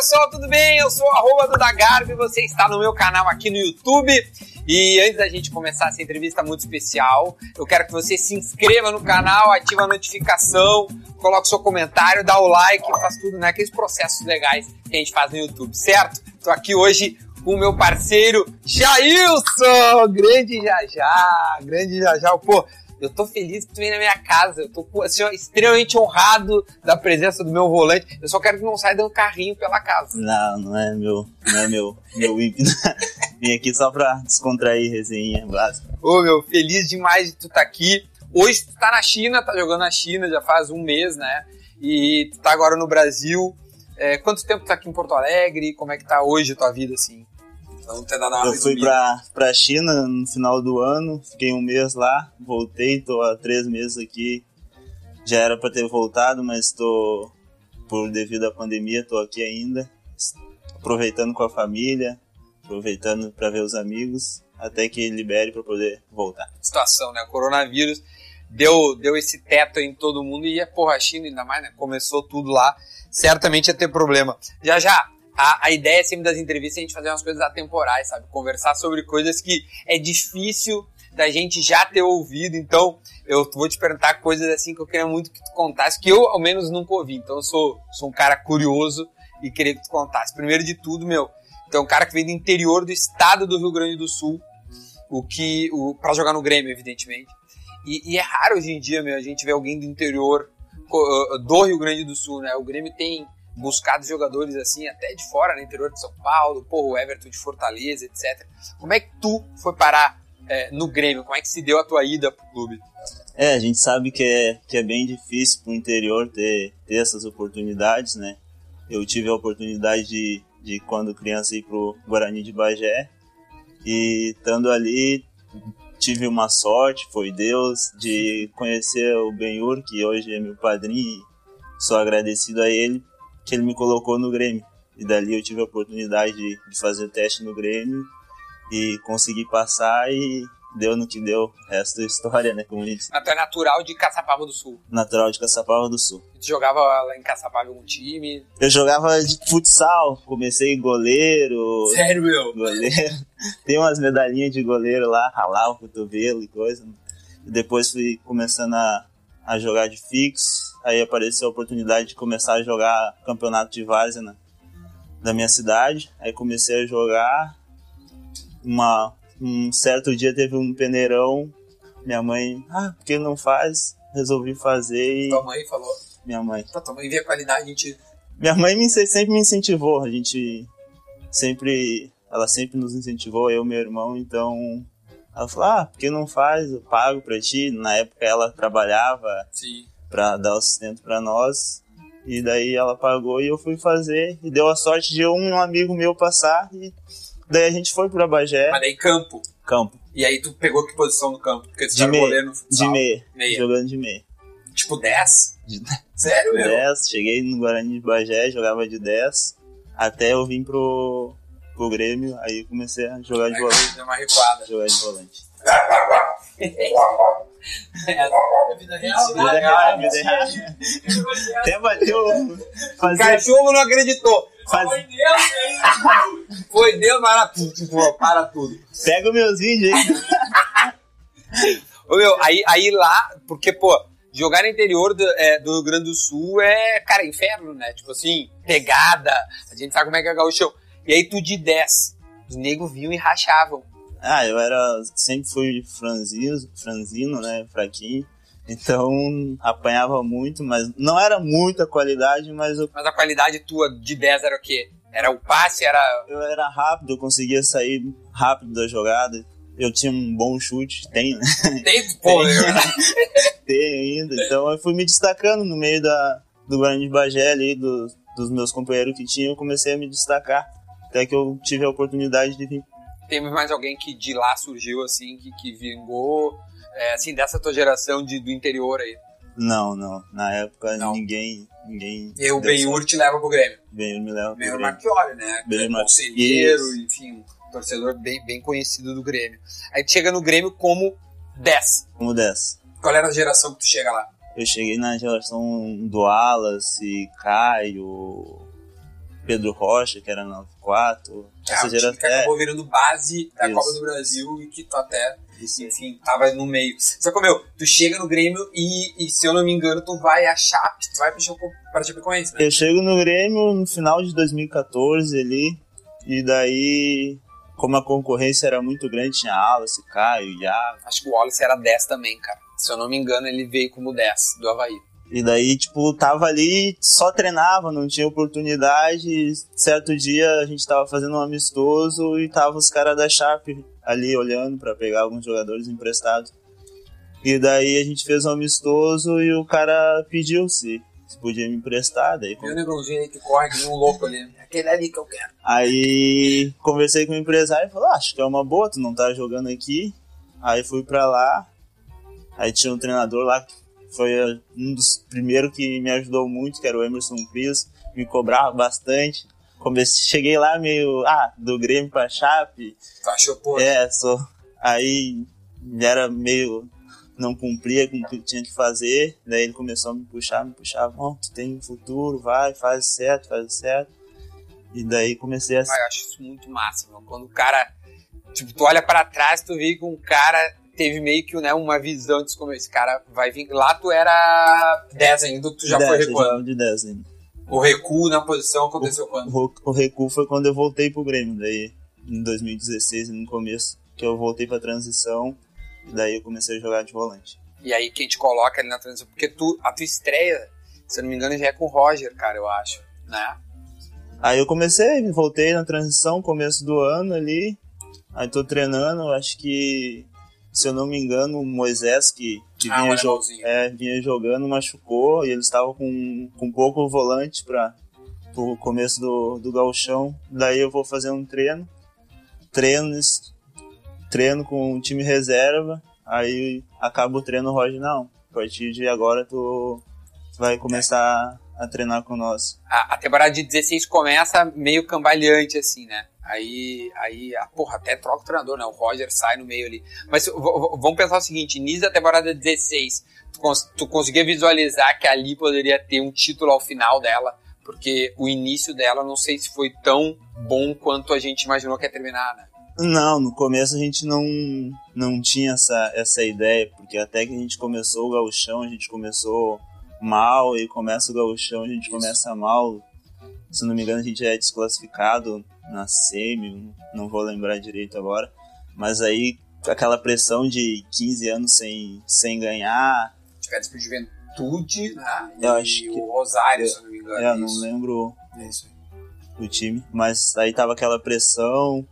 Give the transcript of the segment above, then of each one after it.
pessoal, tudo bem? Eu sou arroba do Dagarbi, você está no meu canal aqui no YouTube. E antes da gente começar essa entrevista muito especial, eu quero que você se inscreva no canal, ative a notificação, coloque seu comentário, dá o like, faz tudo, né? Aqueles processos legais que a gente faz no YouTube, certo? Estou aqui hoje com o meu parceiro Jailson! Grande Jajá, grande Jajá. Pô, eu tô feliz que tu vem na minha casa. Eu tô assim, extremamente honrado da presença do meu volante. Eu só quero que não saia dando carrinho pela casa. Não, não é meu, não é meu, meu híbrido. Vim aqui só pra descontrair resenha básica. Ô, meu, feliz demais de tu estar tá aqui. Hoje tu tá na China, tá jogando na China já faz um mês, né? E tu tá agora no Brasil. É, quanto tempo tu tá aqui em Porto Alegre? Como é que tá hoje a tua vida, assim? Então, Eu fui pra, pra China no final do ano, fiquei um mês lá, voltei, tô há três meses aqui. Já era para ter voltado, mas tô, por devido à pandemia, tô aqui ainda, aproveitando com a família, aproveitando para ver os amigos, até que libere para poder voltar. Situação, né? Coronavírus deu, deu esse teto em todo mundo e, porra, a China ainda mais, né? Começou tudo lá, certamente ia ter problema. Já já, a, a ideia sempre das entrevistas é a gente fazer umas coisas atemporais, sabe? Conversar sobre coisas que é difícil da gente já ter ouvido. Então, eu vou te perguntar coisas assim que eu queria muito que tu contasse, que eu, ao menos, nunca ouvi. Então, eu sou, sou um cara curioso e queria que tu contasse. Primeiro de tudo, meu, tu é um cara que vem do interior do estado do Rio Grande do Sul, o que, o, pra jogar no Grêmio, evidentemente. E, e é raro hoje em dia, meu, a gente ver alguém do interior do Rio Grande do Sul, né? O Grêmio tem buscado jogadores assim, até de fora, no interior de São Paulo, porra, o Everton de Fortaleza, etc. Como é que tu foi parar é, no Grêmio? Como é que se deu a tua ida pro clube? É, a gente sabe que é, que é bem difícil pro interior ter, ter essas oportunidades, né? Eu tive a oportunidade de, de quando criança, ir pro Guarani de Bagé. E estando ali, tive uma sorte, foi Deus, de conhecer o Benhur, que hoje é meu padrinho. Sou agradecido a ele que ele me colocou no Grêmio. E dali eu tive a oportunidade de, de fazer teste no Grêmio e consegui passar e deu no que deu. O resto é história, né? Como disse. Mas tu é natural de Caçapava do Sul? Natural de Caçapava do Sul. tu jogava lá em Caçapava algum time? Eu jogava de futsal. Comecei goleiro. Sério, meu? Goleiro. Tem umas medalhinhas de goleiro lá, ralar o cotovelo e coisa. E depois fui começando a, a jogar de fixo Aí apareceu a oportunidade de começar a jogar campeonato de várzea né, da minha cidade. Aí comecei a jogar. Uma, um certo dia teve um peneirão. Minha mãe, ah, por que não faz? Resolvi fazer e. Tua mãe falou? Minha mãe. Tá, tua mãe vê a qualidade, a gente. Minha mãe me, sempre me incentivou. A gente sempre. Ela sempre nos incentivou, eu e meu irmão, então ela falou, ah, por que não faz? Eu pago pra ti. Na época ela trabalhava. Sim para dar o sustento para nós. E daí ela pagou e eu fui fazer. E deu a sorte de um amigo meu passar. E daí a gente foi pro Bagé. Mas daí campo? Campo. E aí tu pegou que posição no campo? Porque tu de meia. No de meia. meia. Jogando de meia. Tipo 10? De... Sério, meu? 10. Cheguei no Guarani de Bagé, jogava de 10. Até eu vim pro, pro Grêmio, aí comecei a jogar de volante. Deu uma recuada. Jogar de volante. É, é vida real, vida real, vida real. Até bateu. O cachorro não acreditou. Faz... Foi Deus, Foi Deus, para tudo. Tipo, para tudo. Pega os meus vídeos aí. Ô, meu, aí, aí lá, porque, pô, jogar no interior do, é, do, Rio Grande do Sul é, cara, inferno, né? Tipo assim, pegada, a gente sabe como é que é o chão. E aí tu de 10, os negros vinham e rachavam. Ah, eu era. Sempre fui franzino, franzino, né? Fraquinho. Então apanhava muito, mas não era muita qualidade, mas eu... Mas a qualidade tua de 10 era o quê? Era o passe, era. Eu era rápido, eu conseguia sair rápido da jogada. Eu tinha um bom chute, tenho, né? Tem, pô, Tem ainda. Então eu fui me destacando no meio da, do Grande Bagé ali, do, dos meus companheiros que tinham, eu comecei a me destacar. Até que eu tive a oportunidade de vir Teve mais alguém que de lá surgiu, assim, que, que vingou, é, assim, dessa tua geração de, do interior aí? Não, não. Na época não. ninguém. ninguém e o Benhur te leva pro Grêmio? Benhur me leva pro Benhur Marchiori, né? Benhur Conselheiro, enfim, torcedor bem, bem conhecido do Grêmio. Aí tu chega no Grêmio como 10. Como 10. Qual era a geração que tu chega lá? Eu cheguei na geração do Wallace, Caio, Pedro Rocha, que era 94. É, essa geração que acabou virando base da Isso. Copa do Brasil e que tu até, Isso. enfim, tava no meio. Só que, meu, tu chega no Grêmio e, e se eu não me engano, tu vai a Chape, tu vai pra Chapecoense, né? Eu chego no Grêmio no final de 2014 ali, e daí como a concorrência era muito grande, tinha Wallace, Caio, Iago. Acho que o Wallace era 10 também, cara. Se eu não me engano, ele veio como 10 do Havaí. E daí, tipo, tava ali, só treinava, não tinha oportunidade. Certo dia a gente tava fazendo um amistoso e tava os caras da Sharp ali olhando para pegar alguns jogadores emprestados. E daí a gente fez um amistoso e o cara pediu se, se podia me emprestar. Daí, Meu negrãozinho aí que corre que um louco ali. Aquele ali que eu quero. Aí conversei com o empresário e falou: ah, acho que é uma boa, tu não tá jogando aqui. Aí fui pra lá. Aí tinha um treinador lá que foi um dos primeiros que me ajudou muito, que era o Emerson Cris, me cobrava bastante. Comecei, cheguei lá meio, ah, do Grêmio pra Chape. Tu achou, pô? É, sou. Aí era meio, não cumpria com o que tinha que fazer, daí ele começou a me puxar, me puxar, bom, tu tem futuro, vai, faz certo, faz certo. E daí comecei a... Ah, eu acho isso muito massa, meu. quando o cara, tipo, tu olha para trás, tu vê que um cara teve meio que né, uma visão de como esse cara vai vir. Lá tu era 10 ainda, tu já 10, foi recuando. de 10 ainda. O recuo na posição aconteceu o, quando? O, o, recuo foi quando eu voltei pro Grêmio, daí em 2016, no começo, que eu voltei pra transição, daí eu comecei a jogar de volante. E aí quem te coloca ali na transição, porque tu, a tua estreia, se eu não me engano, já é com o Roger, cara, eu acho, né? Aí eu comecei, voltei na transição, começo do ano ali, aí tô treinando, acho que se eu não me engano, o Moisés, que, que ah, vinha, jo é, vinha, jogando, machucou e eles estavam com, com pouco volante para o começo do, do galchão. Daí eu vou fazer um treino, treino, treino com o time reserva, aí acaba o treino, o Roger, não, a partir de agora tu vai começar a treinar com nós. A, a temporada de 16 começa meio cambaleante, assim, né? Aí, aí a, porra, até troca o treinador, né? O Roger sai no meio ali. Mas vamos pensar o seguinte: início da temporada 16, tu, cons tu conseguia visualizar que ali poderia ter um título ao final dela, porque o início dela não sei se foi tão bom quanto a gente imaginou que ia terminar, né? Não, no começo a gente não, não tinha essa, essa ideia, porque até que a gente começou o gauchão, a gente começou mal, e começa o gauchão, a gente Isso. começa mal. Se não me engano, a gente é desclassificado na semi, não vou lembrar direito agora. Mas aí aquela pressão de 15 anos sem, sem ganhar. Tiveram por juventude, né? Eu e acho que. o Rosário, eu, se não me engano. É, eu não lembro é isso o time. Mas aí tava aquela pressão.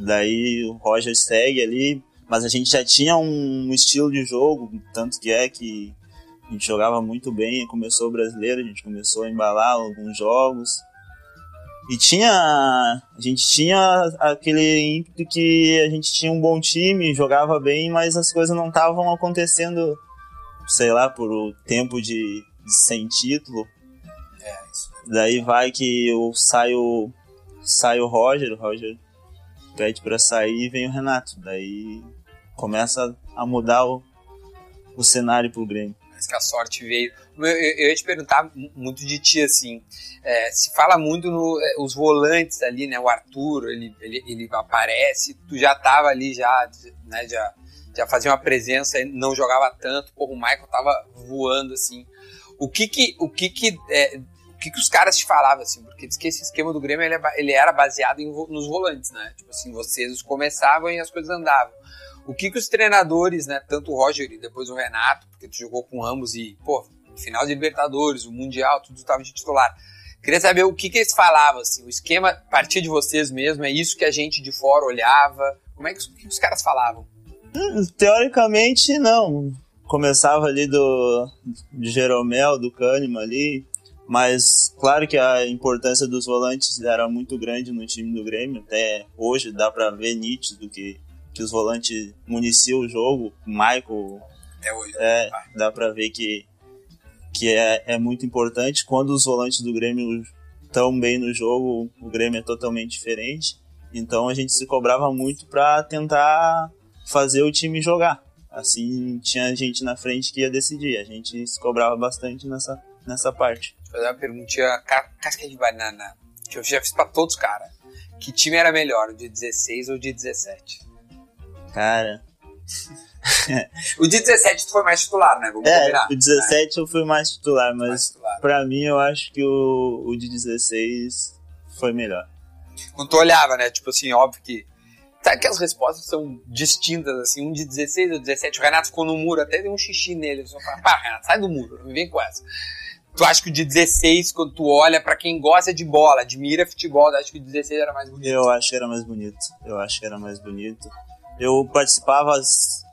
Daí o Roger segue ali. Mas a gente já tinha um estilo de jogo, tanto que é que a gente jogava muito bem. Começou o brasileiro, a gente começou a embalar alguns jogos. E tinha. A gente tinha aquele ímpeto que a gente tinha um bom time, jogava bem, mas as coisas não estavam acontecendo, sei lá, por o tempo de, de sem título. É, isso. Daí vai que eu saio. Sai o Roger, o Roger pede para sair e vem o Renato. Daí começa a mudar o, o cenário pro Grêmio. Parece que a sorte veio. Eu, eu, eu ia te perguntar muito de ti, assim. É, se fala muito nos é, volantes ali, né? O Arthur, ele, ele, ele aparece, tu já tava ali, já, né? Já, já fazia uma presença, não jogava tanto, porra, o Michael tava voando, assim. O que que, o que, que, é, o que, que os caras te falavam, assim? Porque diz que esse esquema do Grêmio, ele, é ele era baseado em, nos volantes, né? Tipo assim, vocês começavam e as coisas andavam. O que que os treinadores, né, tanto o Roger e depois o Renato, porque tu jogou com ambos e, pô, final de Libertadores, o Mundial, tudo estava de titular. Queria saber o que que eles falavam, assim, o esquema partia de vocês mesmo, é isso que a gente de fora olhava, como é que, que os caras falavam? Hum, teoricamente, não. Começava ali do de Jeromel, do Kahneman ali, mas claro que a importância dos volantes era muito grande no time do Grêmio, até hoje dá para ver nítido que que os volantes municiam o jogo. O Michael. Até hoje. É, dá pra ver que, que é, é muito importante. Quando os volantes do Grêmio estão bem no jogo, o Grêmio é totalmente diferente. Então a gente se cobrava muito para tentar fazer o time jogar. Assim, tinha gente na frente que ia decidir. A gente se cobrava bastante nessa, nessa parte. Vou fazer uma perguntinha casca de banana. que eu já fiz pra todos, cara. Que time era melhor, o de 16 ou o de 17? Cara. o de 17 tu foi mais titular, né? Vamos é, combinar. o 17 né? eu fui mais titular, mas Mais titular. pra mim eu acho que o, o de 16 foi melhor. Quando tu olhava, né? Tipo assim, óbvio que. Sabe que as respostas são distintas, assim, um de 16 ou 17. O Renato ficou no muro, até deu um xixi nele. Eu só falei, pá, Renato, sai do muro, não me vem com essa. Tu acha que o de 16, quando tu olha, pra quem gosta de bola, admira futebol, tu acha que o de 16 era mais bonito? Eu acho que era mais bonito. Eu acho que era mais bonito. Eu participava,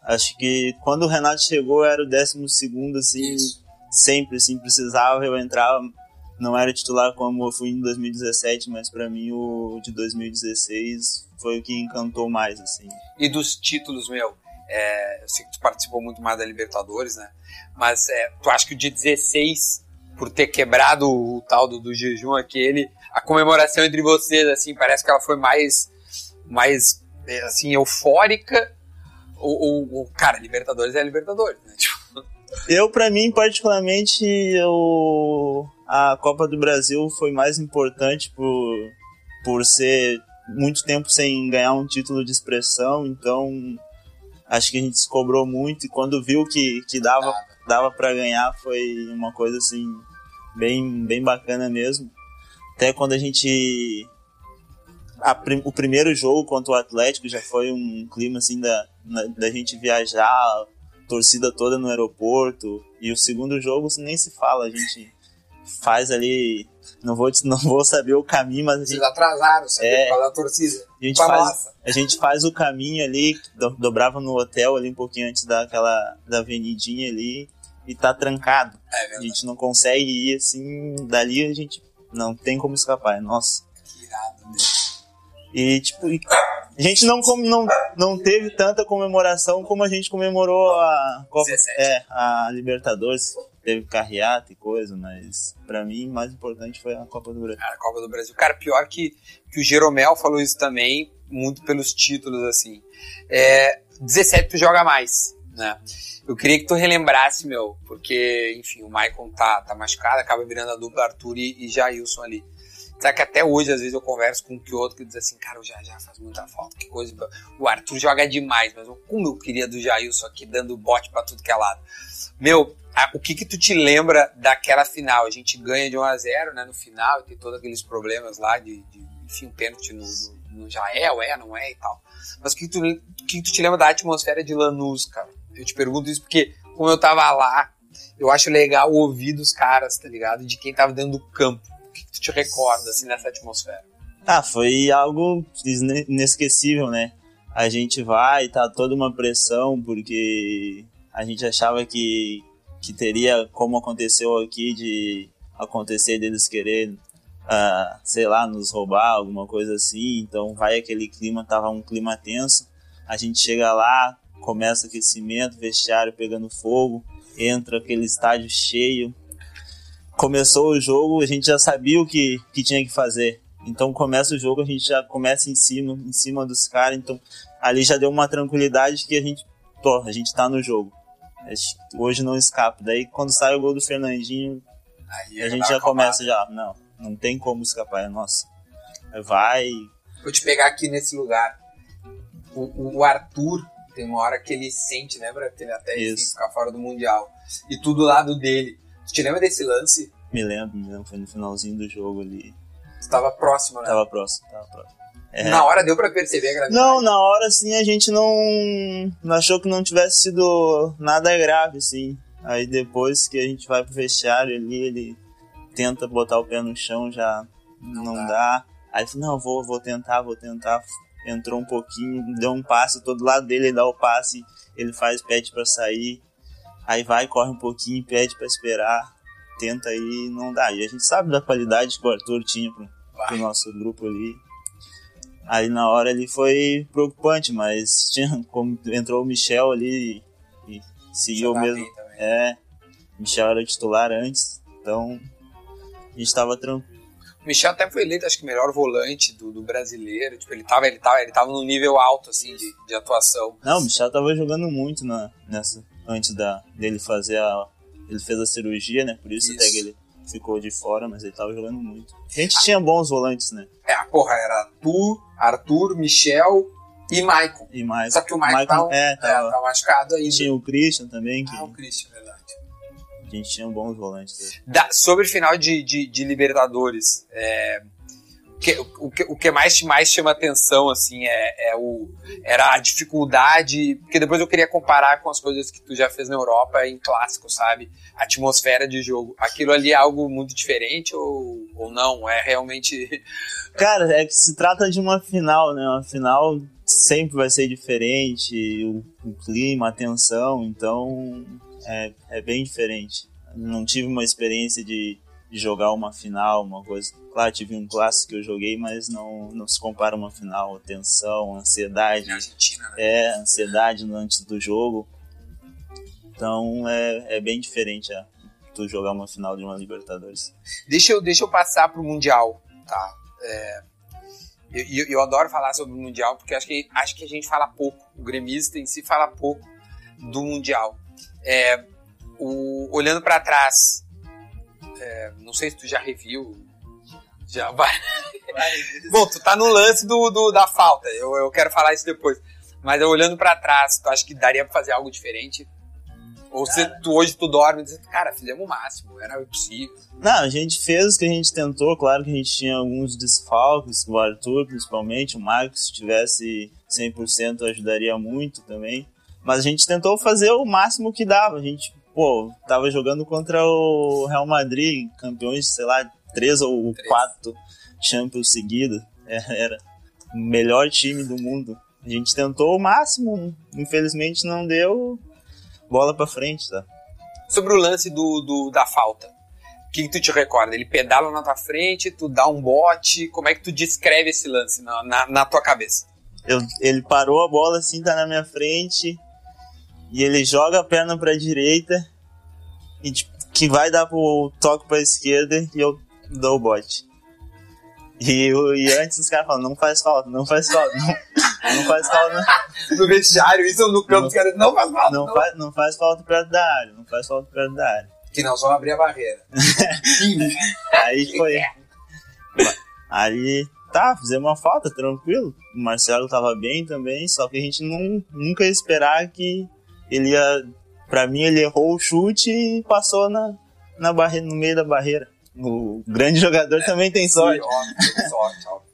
acho que quando o Renato chegou era o décimo segundo, assim, Isso. sempre, assim, precisava, eu entrava, não era titular como eu fui em 2017, mas pra mim o de 2016 foi o que encantou mais, assim. E dos títulos, meu, é, eu sei que tu participou muito mais da Libertadores, né? Mas é, tu acha que o de 16, por ter quebrado o tal do, do jejum aquele, a comemoração entre vocês, assim, parece que ela foi mais, mais assim, eufórica? Ou, ou, cara, Libertadores é Libertadores, né? Tipo, Eu, pra mim, particularmente, eu... a Copa do Brasil foi mais importante por, por ser muito tempo sem ganhar um título de expressão, então acho que a gente se cobrou muito e quando viu que, que dava, dava para ganhar foi uma coisa assim bem, bem bacana mesmo. Até quando a gente a, o primeiro jogo contra o Atlético já foi um clima assim da, da gente viajar, torcida toda no aeroporto. E o segundo jogo nem se fala, a gente faz ali. Não vou, não vou saber o caminho, mas a vocês gente, atrasaram, sabe? É. É, da torcida. a gente a faz, a gente faz o caminho ali, do- dobrava no hotel ali um pouquinho antes daquela da avenidinha ali e tá trancado. É A gente não consegue ir assim, dali a gente não tem como escapar, é nossa. Que irado, né? E, tipo, e a gente não, não, não teve tanta comemoração como a gente comemorou a Copa, 17. é, a Libertadores. Teve carreata e coisa, mas pra mim, mais importante foi a Copa do Brasil. Cara, Copa do Brasil. Cara, pior que, que o Jeromel falou isso também, muito pelos títulos, assim. É, 17 tu joga mais, né? Eu queria que tu relembrasse, meu, porque, enfim, o Maicon tá, tá machucado, acaba virando a dupla Arthur e, e Jailson ali. Sabe que até hoje, às vezes, eu converso com um que outro que diz assim, cara, o já já faz muita falta, que coisa. O Arthur joga demais, mas como eu queria do Jailson aqui, dando bote pra tudo que é lado. Meu, a- o que que tu te lembra daquela final? A gente ganha de 1 a 0 né, no final, e tem todos aqueles problemas lá de, de enfim, um pênalti no, no, no Jael, é, não é e tal. Mas o que, que tu, que que tu te lembra da atmosfera de Lanús, cara? Eu te pergunto isso porque, como eu tava lá, eu acho legal ouvir dos caras, tá ligado? De quem tava dentro do campo. Te recorda, assim, nessa atmosfera? Ah, foi algo ine- inesquecível, né? A gente vai, tá toda uma pressão, porque a gente achava que, que teria, como aconteceu aqui, de acontecer deles querer, ah, sei lá, nos roubar, alguma coisa assim. Então vai aquele clima, tava um clima tenso. A gente chega lá, começa aquecimento, vestiário pegando fogo, entra aquele estádio cheio. Começou o jogo, a gente já sabia o que, que tinha que fazer. Então começa o jogo, a gente já começa em cima, em cima dos caras. Então ali já deu uma tranquilidade que a gente, tô, a gente tá no jogo. Gente- Hoje não escapa. Daí quando sai o gol do Fernandinho, Aí a gente já começa já, não, não tem como escapar, é nossa. Vai, Vou te pegar aqui nesse lugar. O, o Arthur tem uma hora que ele sente, lembra? Que ele até ficar fora do Mundial. E tu do lado dele. Te lembra desse lance? me lembro, me lembro, foi no finalzinho do jogo ali. Tu tava próximo, né? Tava próximo, tava próximo. É. Na hora deu pra perceber a gravidade. Não, na hora assim a gente não, não achou que não tivesse sido nada grave, assim. Aí depois que a gente vai pro vestiário ali, ele tenta botar o pé no chão, já não, dá. dá. Aí ele falou, não, vou, vou tentar, vou tentar. Entrou um pouquinho, deu um passe, todo lado dele ele dá o passe, ele faz, pede pra sair. Aí vai, corre um pouquinho, pede pra esperar, tenta aí, não dá. E a gente sabe da qualidade que o Arthur tinha pro, pro nosso grupo ali. Aí na hora ali foi preocupante, mas tinha, como entrou o Michel ali e, e seguiu mesmo. É, Michel era titular antes, então a gente tava tranquilo. O Michel até foi eleito, acho que, melhor volante do, do brasileiro. Tipo, ele tava, ele tava, ele tava num nível alto, assim, de, de atuação. Não, o Michel tava jogando muito na, nessa, antes da, dele fazer a. Ele fez a cirurgia, né? Por isso, Isso. até que ele ficou de fora, mas ele tava jogando muito. A gente tinha bons volantes, né? É, porra, era tu, Arthur, Michel e Maicon. E mais. Só que o Maicon, tá, é, é, tava, tá machucado ainda. tinha o Christian também, que Ah, o Christian, verdade. a gente tinha bons volantes. Da- sobre final de, de, de Libertadores, é, o, que, o, que, o que mais, mais chama atenção, assim, é, é o, era a dificuldade, porque depois eu queria comparar com as coisas que tu já fez na Europa em clássico, sabe? A atmosfera de jogo. Aquilo ali é algo muito diferente ou, ou não? É realmente... Cara, é que se trata de uma final, né? Uma final sempre vai ser diferente, o, o clima, a tensão, então é, é bem diferente. Não tive uma experiência de, de jogar uma final, uma coisa. Claro, tive um clássico que eu joguei, mas não, não se compara uma final. Tensão, ansiedade, Na Argentina, né? é, ansiedade no- antes do jogo. Então é, é bem diferente é, tu jogar uma final de uma Libertadores. Deixa eu, deixa eu passar pro Mundial, tá? É, eu, eu- eu adoro falar sobre o Mundial porque acho que, acho que a gente fala pouco, o gremista em si fala pouco do Mundial. É, o- olhando para trás, é, não sei se tu já reviu, já vai. Bom, tu tá no lance do, do- da falta, eu, eu quero falar isso depois. Mas eu olhando para trás, tu acha que daria pra fazer algo diferente? Ou se tu hoje tu dorme e diz, cara, fizemos o máximo, era possível. Não, a gente fez o que a gente tentou, claro que a gente tinha alguns desfalques, o Arthur principalmente, o Marcos, se tivesse 100% ajudaria muito também. Mas a gente tentou fazer o máximo que dava. A gente, pô, tava jogando contra o Real Madrid, campeões, sei lá, três ou Três. quatro Champions seguidos. É, Era o melhor time do mundo. A gente tentou o máximo, infelizmente não deu bola pra frente, tá? Sobre o lance do, do- da falta. O que, que tu te recorda? Ele pedala na tua frente, tu dá um bote. Como é que tu descreve esse lance na, na, na tua cabeça? Eu- ele parou a bola assim, tá na minha frente. E ele joga a perna pra direita. E tipo, que vai dar pro toque pra esquerda e eu dou o bote. E, e antes os caras falam, não faz falta, não faz falta, não, não faz falta, não, No vestiário, isso no campo, Não. os caras não faz falta. não, não. faz, não faz falta perto da área, não faz falta perto da área. Que nós vamos abrir a barreira. Aí foi. Aí tá, fizemos uma falta, tranquilo. O Marcelo tava bem também, só que a gente não, nunca ia esperar que ele ia. Pra mim, ele errou o chute e passou na, na barreira, no meio da barreira. O grande jogador também tem sorte. Óbvio, sorte, óbvio.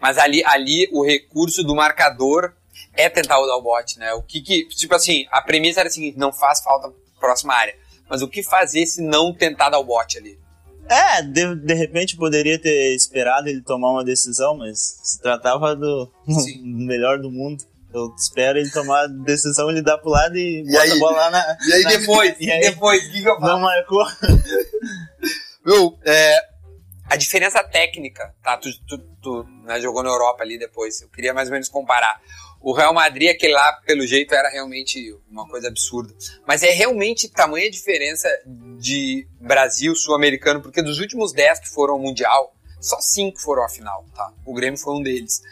Mas ali, ali o recurso do marcador é tentar dar o bote, né? O que que. Tipo assim, a premissa era a seguinte: não faz falta próxima área. Mas o que fazer se não tentar dar o bote ali? É, de, de repente poderia ter esperado ele tomar uma decisão, mas se tratava do melhor do mundo. Eu espero ele tomar a decisão, ele dá pro lado e, E bota aí? a bola lá na. E aí na- depois? E aí? depois, o que, que eu faço? Não marcou. Meu, é, a diferença técnica, tá? Tu, tu, tu, né, jogou na Europa ali depois. Eu queria mais ou menos comparar. O Real Madrid, aquele lá, pelo jeito, era realmente uma coisa absurda. Mas é realmente tamanha diferença de Brasil, sul-americano, porque dos últimos 10 que foram ao Mundial, só 5 foram à final, tá? O Grêmio foi um deles.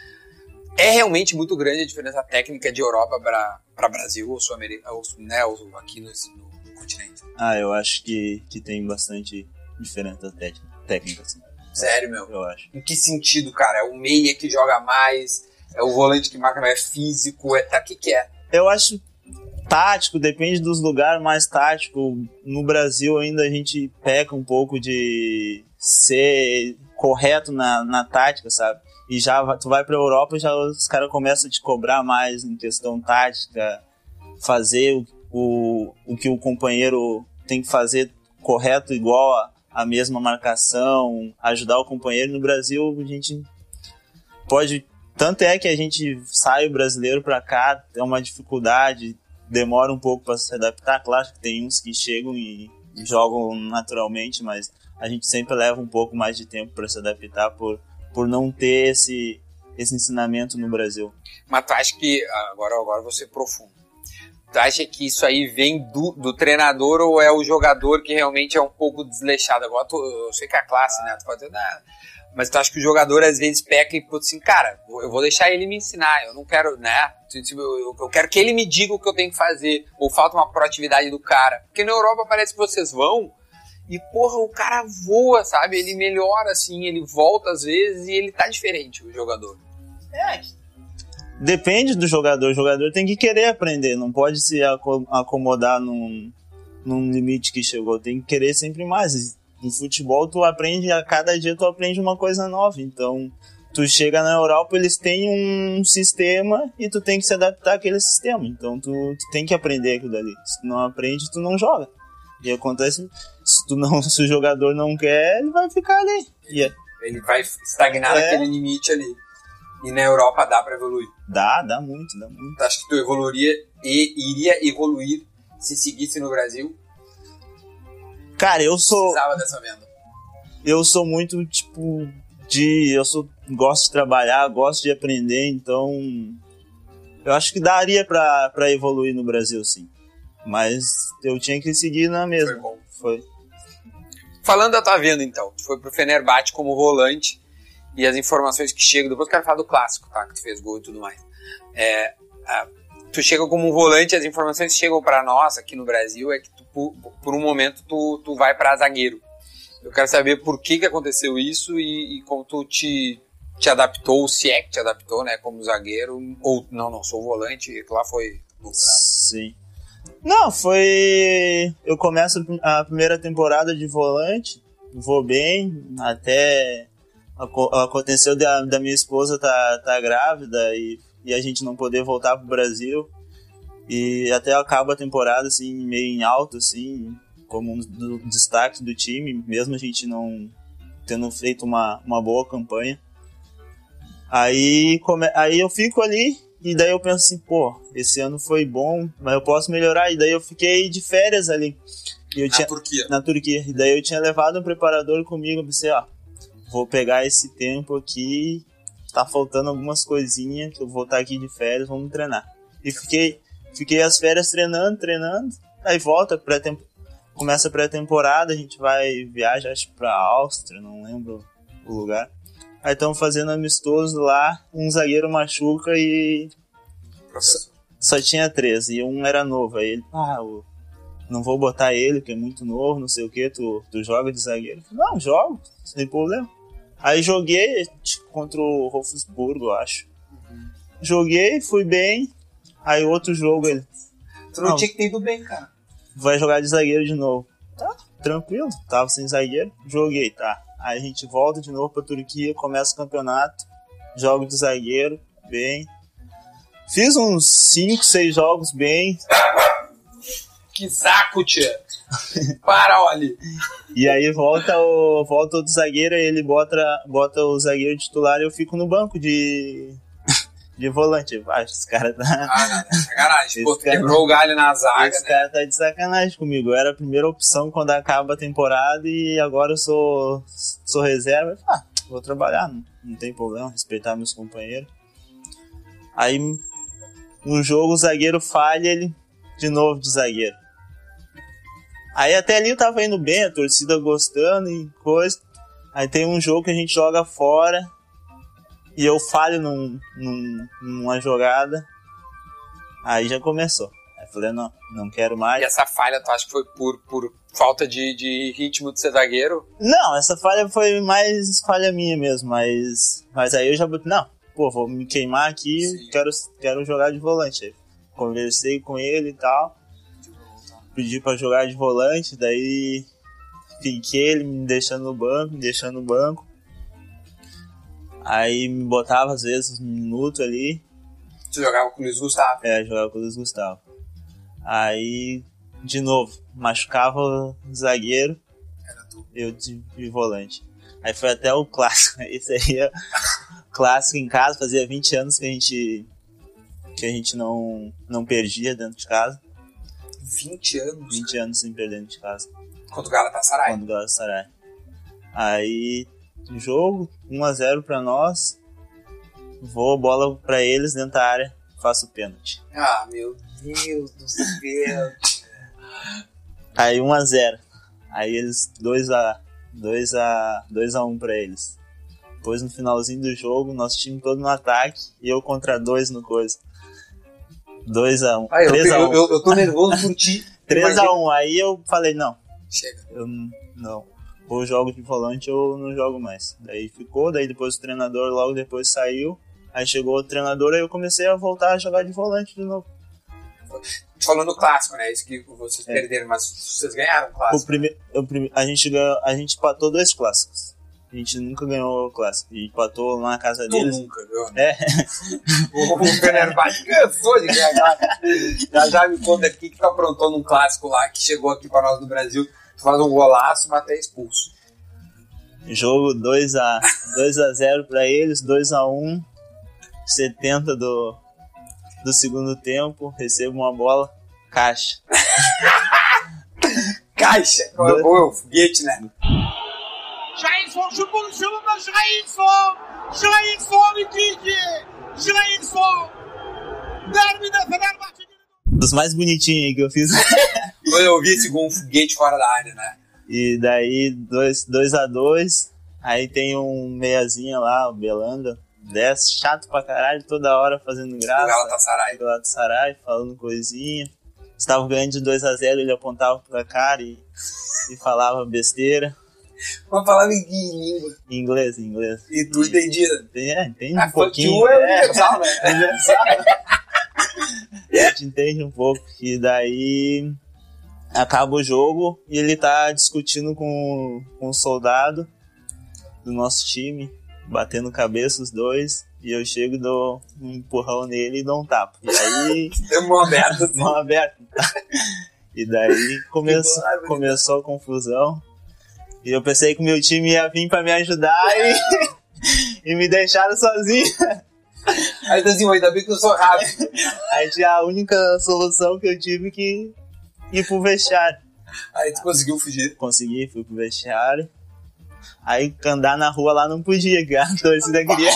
É realmente muito grande a diferença técnica de Europa para Brasil ou Sul-América, ou, né, ou aqui no, no continente. Ah, eu acho que, que tem bastante diferença técnica, assim. Sério, meu. Eu acho. Em que sentido, cara? É o meia que joga mais? É o volante que marca mais físico? É tá, o que, que é? Eu acho tático, depende dos lugares mais tático. No Brasil ainda a gente peca um pouco de ser correto na, na tática, sabe? E já tu vai pra Europa já os caras começam a te cobrar mais em questão tática, fazer o, o, o que o companheiro tem que fazer correto igual a, a mesma marcação, ajudar o companheiro. No Brasil a gente pode tanto é que a gente sai o brasileiro pra cá, é uma dificuldade, demora um pouco para se adaptar. Claro que tem uns que chegam e jogam naturalmente, mas a gente sempre leva um pouco mais de tempo para se adaptar por, por não ter esse, esse ensinamento no Brasil. Mas tu acha que. Agora, agora vou ser profundo. Tu acha que isso aí vem do, do treinador ou é o jogador que realmente é um pouco desleixado? Agora tu, eu sei que é a classe, né? Tu pode "Não", mas tu acha que o jogador às vezes peca e pô, assim, cara, eu vou deixar ele me ensinar, eu não quero, né? Tipo, eu quero que ele me diga o que eu tenho que fazer, ou falta uma proatividade do cara. Porque na Europa parece que vocês vão E, porra, o cara voa, sabe? Ele melhora, assim, ele volta às vezes e ele tá diferente, o jogador. É, depende do jogador. O jogador tem que querer aprender, não pode se acomodar num, num limite que chegou. Tem que querer sempre mais. No futebol, tu aprende, a cada dia tu aprende uma coisa nova. Então, tu chega na Europa, eles têm um sistema e tu tem que se adaptar àquele sistema. Então, tu, tu tem que aprender aquilo dali. Se tu não aprende, tu não joga. E acontece, se, tu não, se o jogador não quer, ele vai ficar ali. É ele vai estagnar é. naquele limite ali. E na Europa dá para evoluir? Dá, dá muito, dá muito. Tu acha que tu evoluiria e iria evoluir se seguisse no Brasil? Cara, eu sou. Precisava dessa venda. Eu sou muito, tipo, de. Eu sou, gosto de trabalhar, gosto de aprender, então. Eu acho que daria pra, pra evoluir no Brasil, sim. Mas eu tinha que seguir na mesma. Foi bom. Foi. Falando da tua venda, então. Tu foi pro Fenerbahçe como volante e as informações que chegam, depois eu quero falar do clássico, tá? Que tu fez gol e tudo mais. É, a, tu chega como volante, as informações que chegam para nós aqui no Brasil é que tu, por, por, um momento tu, tu vai para zagueiro. Eu quero saber por que, que aconteceu isso e, e como tu te, te adaptou, se é que te adaptou, né, como zagueiro, ou não, não, sou volante, lá foi Sim. Não, foi. Eu começo a primeira temporada de volante, vou bem, até aconteceu da, da minha esposa tá, tá grávida e, e a gente não poder voltar pro Brasil. E até acaba a temporada, assim, meio em alto, assim, como um do, destaque do time, mesmo a gente não tendo feito uma, uma boa campanha. Aí, come, aí eu fico ali e daí eu penso assim, pô, esse ano foi bom, mas eu posso melhorar. E daí eu fiquei de férias ali. Eu na tinha, Turquia. Na Turquia. E daí eu tinha levado um preparador comigo, eu pensei, ó, vou pegar esse tempo aqui, tá faltando algumas coisinhas, que eu vou estar aqui de férias, vamos treinar. E fiquei, fiquei as férias treinando, treinando, aí volta, pré começa a pré-temporada, a gente vai viajar acho pra Áustria, não lembro o lugar. Aí estamos fazendo amistoso lá, um zagueiro machuca e só, só, tinha três, e um era novo. Aí ele, ah, eu não vou botar ele, que é muito novo, não sei o que, tu, tu joga de zagueiro? Não, jogo, sem problema. Aí joguei tipo, contra o Wolfsburgo, eu acho. Uhum. Joguei, fui bem. Aí outro jogo ele. Tu não, não, tinha que ter ido bem, cara. Vai jogar de zagueiro de novo. Tá, tranquilo. Tava sem zagueiro. Joguei, tá. Aí a gente volta de novo pra Turquia, começa o campeonato. Jogo de zagueiro, bem. Fiz uns 5, 6 jogos bem. Que saco, tia! Para, olha! E aí volta o, volta o zagueiro, ele bota, bota o zagueiro titular e eu fico no banco de, de volante. Vai, esse cara tá. Ah, sacanagem. Pô, cara, quebrou o galho na zaga. Esse né? cara tá de sacanagem comigo. Eu era a primeira opção quando acaba a temporada e agora eu sou, sou reserva. Ah, vou trabalhar, não, não tem problema, respeitar meus companheiros. Aí no jogo o zagueiro falha, ele de novo de zagueiro. Aí até ali eu tava indo bem, a torcida gostando e coisa. Aí tem um jogo que a gente joga fora e eu falho num, num, numa jogada. Aí já começou. Aí falei, não, não quero mais. E essa falha tu acha que foi por, por falta de, de ritmo de ser zagueiro? Não, essa falha foi mais falha minha mesmo, mas, mas aí eu já botei, não, pô, vou me queimar aqui, quero, quero jogar de volante. Aí conversei com ele e tal pedi para jogar de volante, daí fiquei ele me deixando no banco, me deixando no banco. Aí me botava às vezes um minuto ali. Você jogava com o Luiz Gustavo? É, jogava com o Luiz Gustavo. Aí, de novo, machucava o zagueiro, eu de, de, volante. Aí foi até o clássico. Esse aí é clássico em casa, fazia 20 anos que a gente que a gente não, não perdia dentro de casa. 20 anos. 20 anos sem perder dentro de casa. Contra o Galatasaray. Contra o Galatasaray. Aí, jogo, 1x0 pra nós. Vou bola pra eles dentro da área, faço o pênalti. Ah, meu Deus do céu. Aí 1x0. Aí eles 2x1 2 a, 2 a 1 pra eles. Depois no finalzinho do jogo, nosso time todo no ataque e eu contra dois no coisa. 2x1. Um. eu, eu, eu, eu, tô nervoso por ti. 3x1. Aí eu falei, não. Chega. Eu Não. Ou jogo de volante ou não jogo mais. Daí ficou, daí depois o treinador logo depois saiu. Aí chegou o treinador, aí eu comecei a voltar a jogar de volante de novo. Falando do clássico, né? Isso que vocês é. perderam, mas vocês ganharam o clássico. O prime... o prime... A gente ganhou, a gente patou dois clássicos. A gente nunca ganhou o clássico. A gente patou lá na casa tu deles. nunca, viu? É. o Fenerbahçe cansou de ganhar. já já me conta aqui que aprontou num clássico lá que chegou aqui para nós no Brasil. Tu faz um golaço, mas até expulso. Jogo 2x0 2 a 0 para eles, 2x1. 70 do, do segundo tempo. Recebo uma bola, caixa. caixa! Qual é o foguete, né? Jailson, şut pozisyonunda Jailson! Jailson ikinci! Jailson! Derbide Fenerbahçe Dos mais bonitinhos que eu fiz. eu vi esse gol um foguete fora da área, né? E daí 2 dois, dois a 2 dois, Aí tem um meiazinha lá, o Belanda. Desce, chato pra caralho, toda hora fazendo graça. O Galatasaray. O Galatasaray, falando coisinha. Estava ganhando de 2 a 0 ele apontava pra cara e, e falava besteira. Uma palavra em língua. Em inglês, em inglês. E tu entendia? É, entende ah, um pouquinho. é universal, né? É universal. A gente entende um pouco. E daí acaba o jogo e ele tá discutindo com, com um soldado do nosso time, batendo cabeça os dois. E eu chego, dou um empurrão nele e dou um tapa. E aí. Deu mão aberta. Assim. Mão aberta. E daí começou, começou a confusão. E eu pensei que o meu time ia vir pra me ajudar e, e me deixaram sozinho. Aí tá assim, ainda bem que eu sou rápido. Aí tinha a única solução que eu tive que ir pro vestiário. Aí tu conseguiu fugir? Consegui, fui pro vestiário. Aí andar na rua lá não podia, que a torcida queria.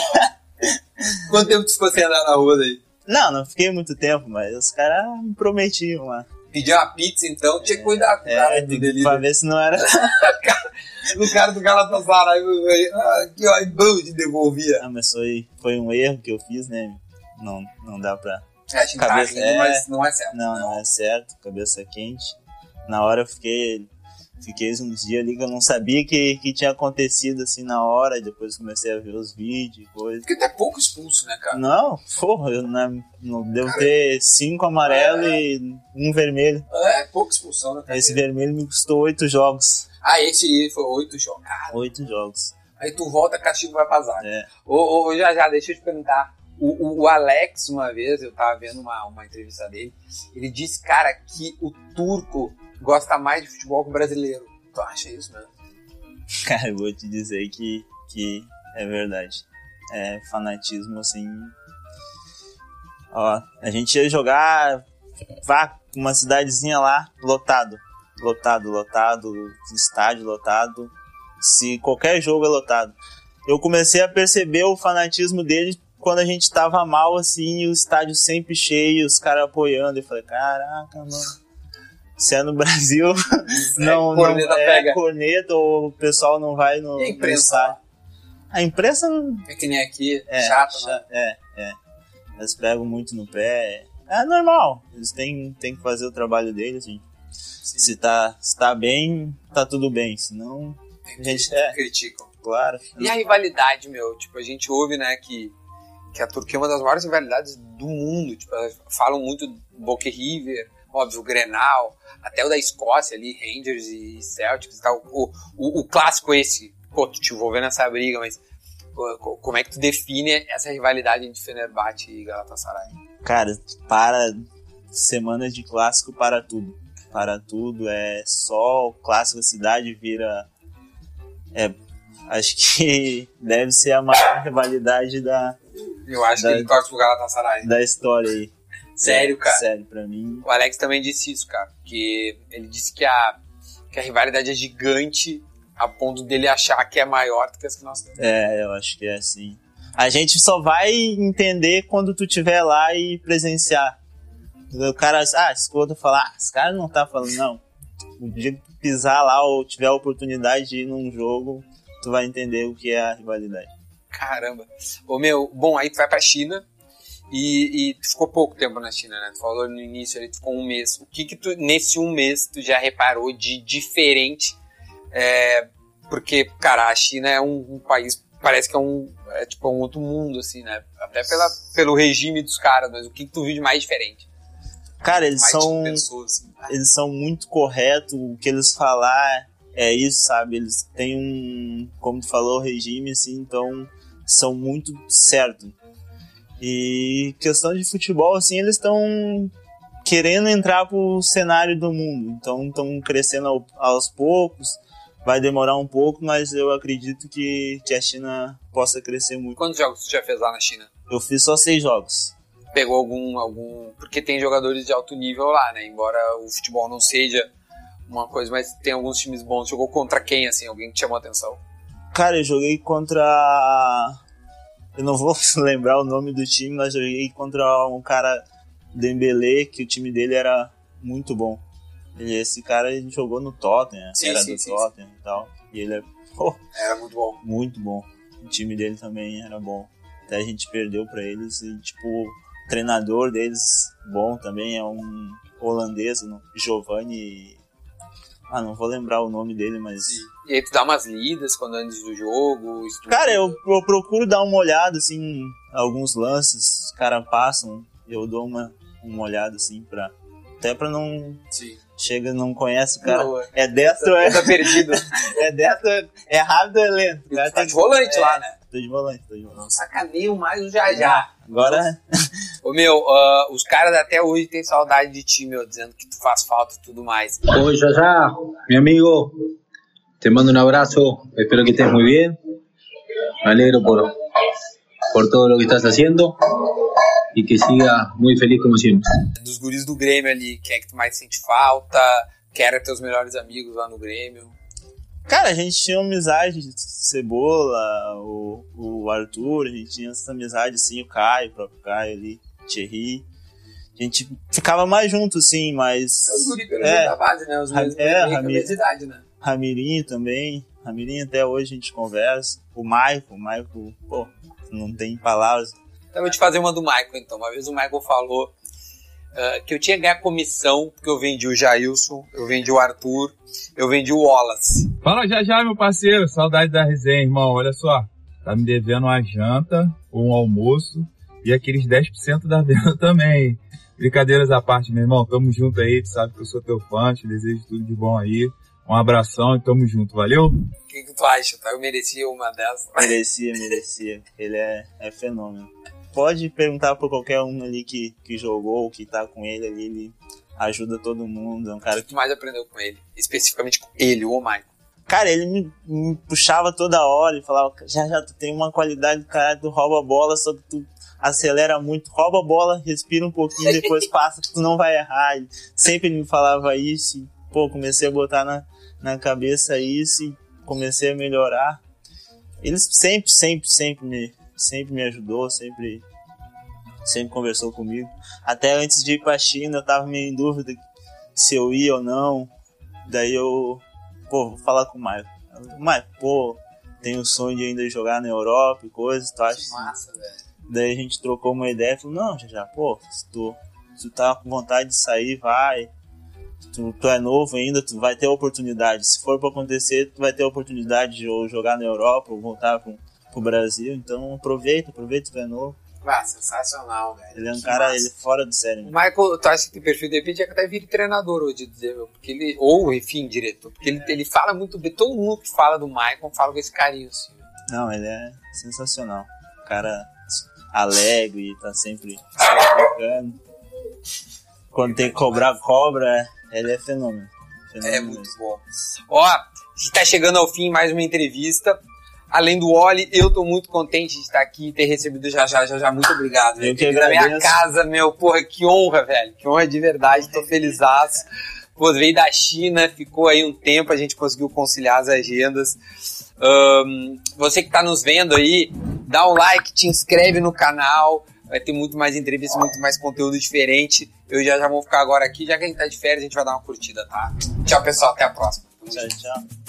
Quanto tempo tu ficou sem andar na rua daí? Não, não fiquei muito tempo, mas os caras me prometiam lá. Pedir uma pizza então, tinha que cuidar com o é, cara do delírio. Pra ver se não era. o cara do Galatasaray, ah, que ó, bom de devolvia. Ah, mas foi, foi um erro que eu fiz, né? Não, não dá pra. É, cabeça, tá é, mas não é certo. Não, não, não é certo, cabeça quente. Na hora eu fiquei Fiquei uns dias ali que eu não sabia que, que tinha acontecido assim na hora, depois comecei a ver os vídeos e coisas. Porque até pouco expulso, né, cara? Não, porra, eu não, não devo ter cinco amarelos é. e um vermelho. É, pouco expulsão, né? Esse vermelho me custou oito jogos. Ah, esse foi oito jogos. Oito jogos. Aí tu volta, castigo vai zaga. É. Ô, ô, já, já, deixa eu te perguntar. O, o, o, Alex, uma vez, eu tava vendo uma, uma entrevista dele, ele disse, cara, que o turco gosta mais de futebol que o brasileiro. Tu acha isso mesmo? Cara, eu vou te dizer que, que é verdade. É fanatismo, assim. Ó, a gente ia jogar, vá, uma cidadezinha lá, lotado. Lotado, lotado, estádio lotado. Se qualquer jogo é lotado. Eu comecei a perceber o fanatismo dele quando a gente tava mal, assim, o estádio sempre cheio, os caras apoiando. Eu falei, caraca, mano se é no Brasil, não, é, não é pega. corneta ou o pessoal não vai no. E a imprensa? A imprensa. É que nem aqui, é, chato, né? É, é. Eles pegam muito no pé. É normal. Eles têm, têm que fazer o trabalho deles, gente. Se tá, se tá bem, tá tudo bem. Senão. a gente é, criticam. Claro. E a rivalidade, meu? Tipo, a gente ouve, né, que, que a Turquia é uma das maiores rivalidades do mundo. Tipo, falam muito do Boca River, óbvio, o Grenal até o da Escócia ali, Rangers e Celtics e tal. O, o, o clássico esse, pô, tu te envolveu nessa briga, mas como é que tu define essa rivalidade entre Fenerbahçe e Galatasaray? Cara, para semanas de clássico para tudo. Para tudo, é só o clássico, a cidade vira. É, acho que deve ser a maior rivalidade da. Eu acho da, que ele torce pro Galatasaray. Da história aí. Sério, cara? Sério, pra mim. O Alex também disse isso, cara. Que ele disse que a, que a rivalidade é gigante a ponto dele achar que é maior do que as que nós temos. É, eu acho que é assim. A gente só vai entender quando tu estiver lá e presenciar. O cara, ah, escuta falar, ah, esse cara não tá falando, não. O dia que pisar lá ou tiver a oportunidade de ir num jogo, tu vai entender o que é a rivalidade. Caramba. Ô meu, bom, aí tu vai pra China, e, e tu ficou pouco tempo na China, né? Tu falou no início ali, tu ficou um mês. O que que tu, nesse um mês, tu já reparou de diferente É, porque, cara, a China é um, um país, parece que é um, é, tipo, um outro mundo, assim, né? Até pela, pelo regime dos caras, mas o que, que tu viu de mais diferente? Cara, eles mais são. pessoas, assim. Eles são muito corretos, o que eles falar é isso, sabe? Eles têm um, como tu falou, regime, assim, então são muito certos. E questão de futebol, assim, eles estão querendo entrar pro cenário do mundo. Então estão crescendo ao, aos poucos. Vai demorar um pouco, mas eu acredito que, que a China possa crescer muito. Quantos jogos tu já fez lá na China? Eu fiz só seis jogos. Pegou algum, algum. Porque tem jogadores de alto nível lá, né? Embora o futebol não seja uma coisa, mas tem alguns times bons. Jogou contra quem, assim? Alguém que chamou a atenção? Cara, eu joguei contra. Eu não vou lembrar o nome do time, mas eu joguei contra um cara Dembele, que o time dele era muito bom. Esse cara ele jogou no Tottenham, Sim, era sim, do sim, Tottenham e tal. E ele é pô, Era muito bom. muito bom. O time dele também era bom. Até a gente perdeu pra eles e, tipo, o treinador deles bom também é um holandês, Giovanni. Ah, não vou lembrar o nome dele, mas. E aí tu dá umas lidas quando antes do jogo? estuda. Cara, eu, eu procuro dar uma olhada, assim, em alguns lances, os caras passam, eu dou uma, uma olhada, assim, pra. Até pra não. Sim. Chega, não conhece o cara. Não, é. é destro, é, Tá perdido. é destro, é, é rápido, é lento. O cara tá de que- volante é, lá, né? Tô de volante, tô de volante. Sacaneio mais o já já. Agora, Ô meu, ah, os caras até hoje têm saudade de ti, meu, dizendo que tu faz falta e tudo mais. Oi, Yaya, mi amigo. Te mando un abrazo. Espero que estés muy bien. Me alegro por, por todo lo que estás haciendo y que sigas muy feliz como siempre. Dos guris do Grêmio ali, quem é que tu mais sente falta? Quem era teus melhores amigos lá no Grêmio? Cara, a gente tinha amizade, Cebola, o, o Arthur, a gente tinha essa amizade, assim, o Caio, o próprio Caio ali, Thierry. A gente ficava mais junto, assim, mas. Os É. da base, né? Os é, meio que a Ramiro. mesma idade, né? Ramirinho também. Ramirinho até hoje a gente conversa. O Michael, o Michael, pô, não tem palavras. Então eu vou te fazer uma do Michael, então. Uma vez o Michael falou ah, que eu tinha que ganhar comissão, porque eu vendi o Jailson, eu vendi o Arthur, eu vendi o Wallace. Fala já já, meu parceiro. Saudade da resenha, irmão. Olha só. Tá me devendo uma janta, um almoço e aqueles 10% da venda também. Brincadeiras à parte, meu irmão. Tamo junto aí. Tu sabe que eu sou teu fã. Te desejo tudo de bom aí. Um abração e tamo junto. Valeu? O que, que tu acha? Tá? Eu merecia uma dessas. Merecia, merecia. Ele é, é fenômeno. Pode perguntar pra qualquer um ali que, que jogou, que tá com ele ali, ele ajuda todo mundo. É um cara O que mais aprendeu com ele? Especificamente com ele, o Michael. Cara, ele me, me puxava toda hora e falava, já já tu tem uma qualidade do cara, tu rouba a bola, só que tu acelera muito, rouba a bola, respira um pouquinho, depois passa, que tu não vai errar. Ele sempre me falava isso e, pô, comecei a botar na, na cabeça isso e comecei a melhorar. Ele sempre, sempre, sempre me, sempre me ajudou, sempre, sempre conversou comigo. Até antes de ir pra China, eu tava meio em dúvida se eu ia ou não. Daí eu pô, vou falar com o Maicon. Mas, pô, tenho o sonho de ainda jogar na Europa e coisas, tu acha? Que massa, velho. Daí a gente trocou uma ideia e falou, não, já já, pô, se tu, se tu tá com vontade de sair, vai. Tu, tu é novo ainda, tu vai ter oportunidade. Se for pra acontecer, tu vai ter oportunidade de ou jogar na Europa ou voltar pro, pro Brasil. Então aproveita, aproveita, é novo. Ah, sensacional, velho. Ele é um Que cara, massa. ele é fora do sério. O né? Michael, tu acha que tem perfil de repente é que até vire treinador hoje, dizer, porque ele, ou enfim, diretor, porque ele, ele fala muito bem, todo mundo que fala do Michael fala com esse carinho, assim. Não, ele é sensacional. O cara alegre, tá sempre, brincando. Quando tem que cobrar, cobra. Ele é fenômeno. É Fenômeno muito mesmo. bom. Ó, a gente tá chegando ao fim, mais uma entrevista. Além do Oli, eu tô muito contente de estar aqui e ter recebido já já, já já. Muito obrigado. Eu que na minha casa, meu, porra, que honra, velho. Que honra de verdade, tô felizaço. Pô, veio da China, ficou aí um tempo, a gente conseguiu conciliar as agendas. Ahn, você que tá nos vendo aí, dá um like, te inscreve no canal. Vai ter muito mais entrevistas, muito mais conteúdo diferente. Eu já já vou ficar agora aqui, já que a gente tá de férias, a gente vai dar uma curtida, tá? Tchau, pessoal, até a próxima. Tchau, tchau.